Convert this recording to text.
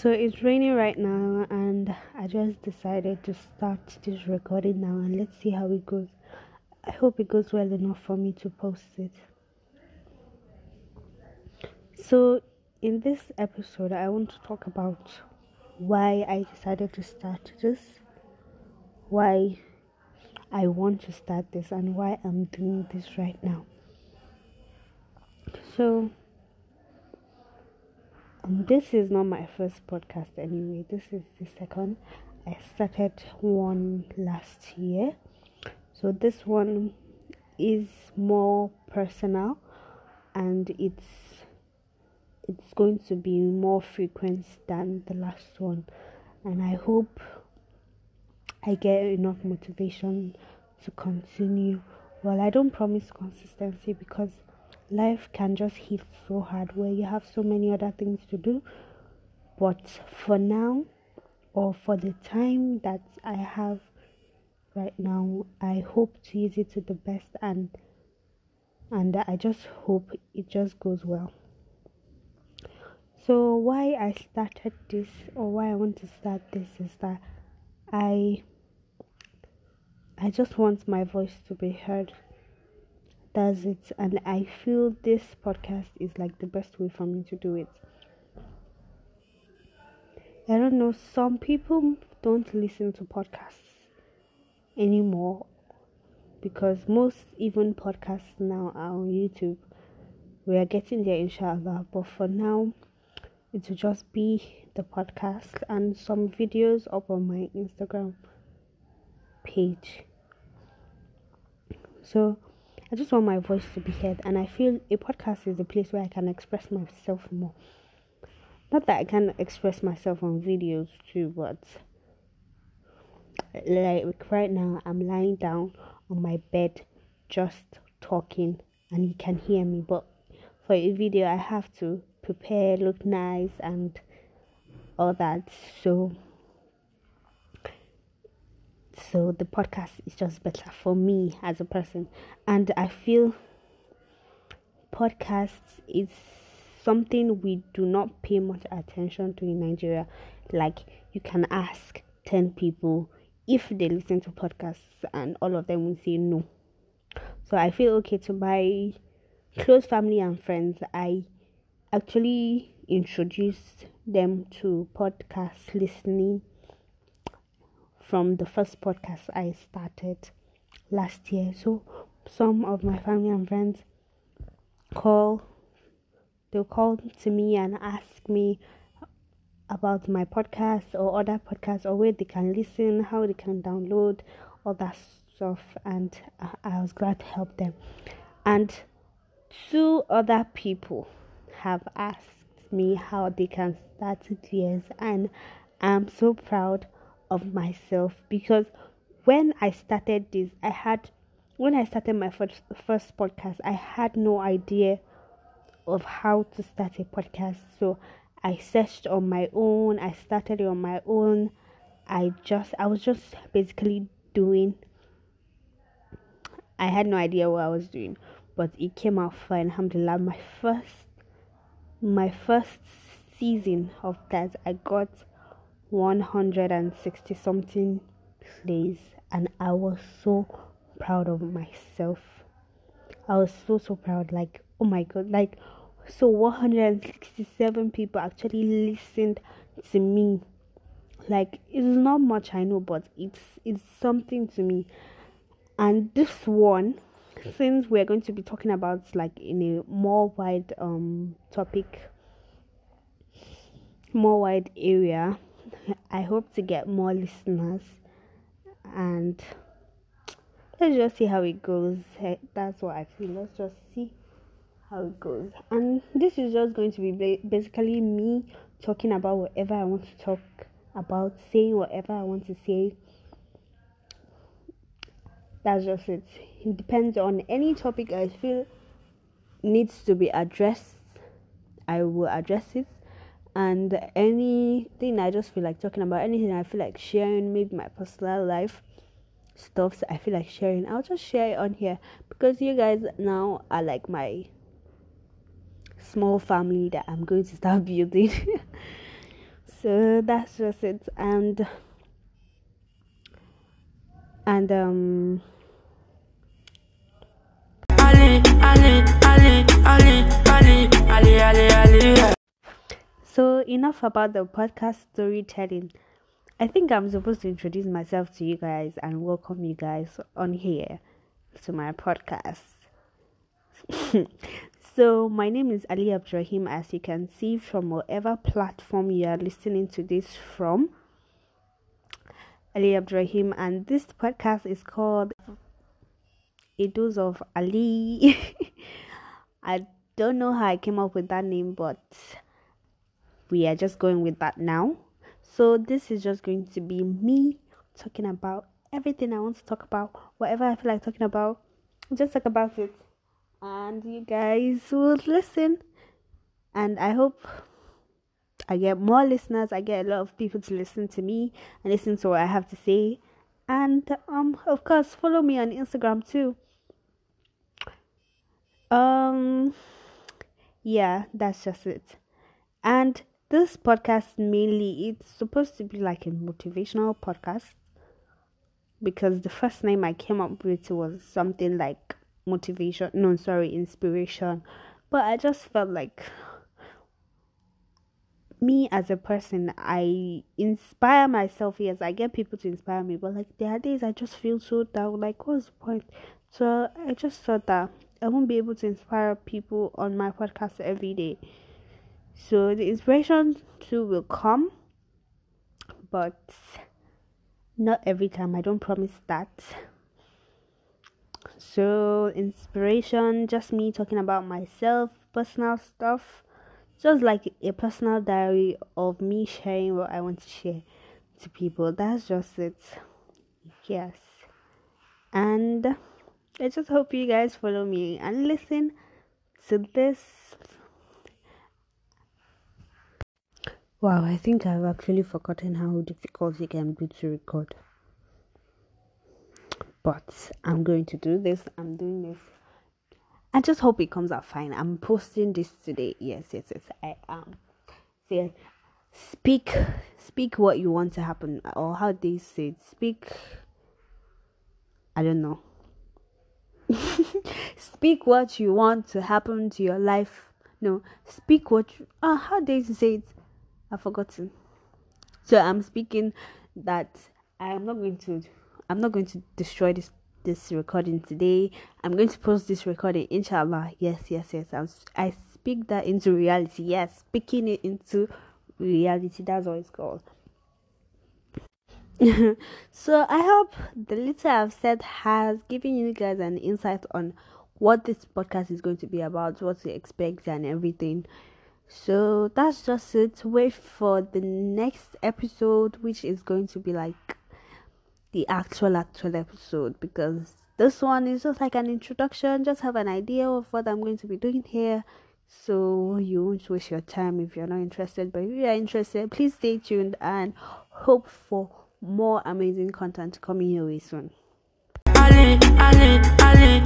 So it's raining right now, and I just decided to start this recording now, and let's see how it goes. I hope it goes well enough for me to post it. So, in this episode, I want to talk about why I decided to start this, why I want to start this, and why I'm doing this right now. So, this is not my first podcast anyway. This is the second. I started one last year. So this one is more personal and it's it's going to be more frequent than the last one and I hope I get enough motivation to continue. Well, I don't promise consistency because life can just hit so hard where you have so many other things to do. But for now, or for the time that I have right now, I hope to use it to the best and and I just hope it just goes well. So why I started this or why I want to start this is that I I just want my voice to be heard does it. And i feel this podcast is like the best way for me to do it. I don't know some people don't listen to podcasts anymore because most even podcasts now are on youtube. We are getting there inshallah. But for now it will just be the podcast and some videos up on my instagram page. So I just want my voice to be heard, and I feel a podcast is a place where I can express myself more. Not that I can express myself on videos too, but like right now, I'm lying down on my bed just talking, and you can hear me. But for a video, I have to prepare, look nice, and all that. So so the podcast is just better for me as a person. And i feel podcasts is something we do not pay much attention to in nigeria. Like you can ask 10 people if they listen to podcasts and all of them will say no. So i feel okay to my close family and friends. I actually introduced them to podcast listening from the first podcast I started last year. So some of my family and friends call they'll call to me and ask me about my podcast or other podcasts or where they can listen, how they can download, all that stuff, and I was glad to help them. And two other people have asked me how they can start theirs, and I'm so proud of myself because when I started this, I had when I started my first first podcast, I had no idea of how to start a podcast. So I searched on my own, I started on my own. I just I was just basically doing I had no idea what I was doing, but it came out fine. Alhamdulillah, my first my first season of that I got 160 something plays and I was so proud of myself. I was so so proud like oh my god like so 167 people actually listened to me. Like it's not much I know but it's it's something to me. And this one since we're going to be talking about like in a more wide um topic more wide area I hope to get more listeners and let's just see how it goes. Eh, that's what I feel. Let's just see how it goes. And this is just going to be basically me talking about whatever I want to talk about, saying whatever I want to say. That's just it. It depends on any topic I feel needs to be addressed. I will address it and anything I just feel like talking about, anything I feel like sharing, maybe my personal life stuff I feel like sharing, I'll just share it on here because you guys now are like my small family that I'm going to start building. so that's just it and and um So enough about the podcast storytelling. I think I'm supposed to introduce myself to you guys and welcome you guys on here to my podcast. so my name is Ali Abdrahim, as you can see from whatever platform you are listening to this from. Ali Abdrahim, and this podcast is called A Dose of Ali. I don't know how I came up with that name but we are just going with that now. So, this is just going to be me talking about everything I want to talk about, whatever I feel like talking about, just talk about it. And you guys will listen. And I hope I get more listeners. I get a lot of people to listen to me and listen to what I have to say. And um of course follow me on Instagram too. Um yeah, that's just it. And this podcast mainly it's supposed to be like a motivational podcast because the first name I came up with was something like motivation no sorry inspiration. But I just felt like me as a person I inspire myself yes I get people to inspire me but like there are days I just feel so down like what's the point? So I just thought that I won't be able to inspire people on my podcast every day so the inspiration too will come, but not every time. I don't promise that. So inspiration, just me talking about myself, personal stuff, just like a personal diary of me sharing what I want to share to people. That's just it. Yes. And I just hope you guys follow me and listen to this Wow, I think I've actually forgotten how difficult it can be to record. But I'm going to do this. I'm doing this. I just hope it comes out fine. I'm posting this today. Yes, yes, yes. I am. So, speak, speak what you want to happen, or how they say it. Speak. I don't know. speak what you want to happen to your life. No, speak what. You, uh, how they say it I've forgotten. So I'm speaking that I am not going to I'm not going to destroy this this recording today. I'm going to post this recording inshallah. Yes, yes, yes. I'm, I speak that into reality. Yes, speaking it into reality. That's what it's called. so I hope the little I've said has given you guys an insight on what this podcast is going to be about, what to expect, and everything. So that's just it. Wait for the next episode, which is going to be like the actual actual episode because this one is just like an introduction. Just have an idea of what I'm going to be doing here, so you won't waste your time if you're not interested. But if you are interested, please stay tuned and hope for more amazing content coming your way soon. Ali, Ali, Ali.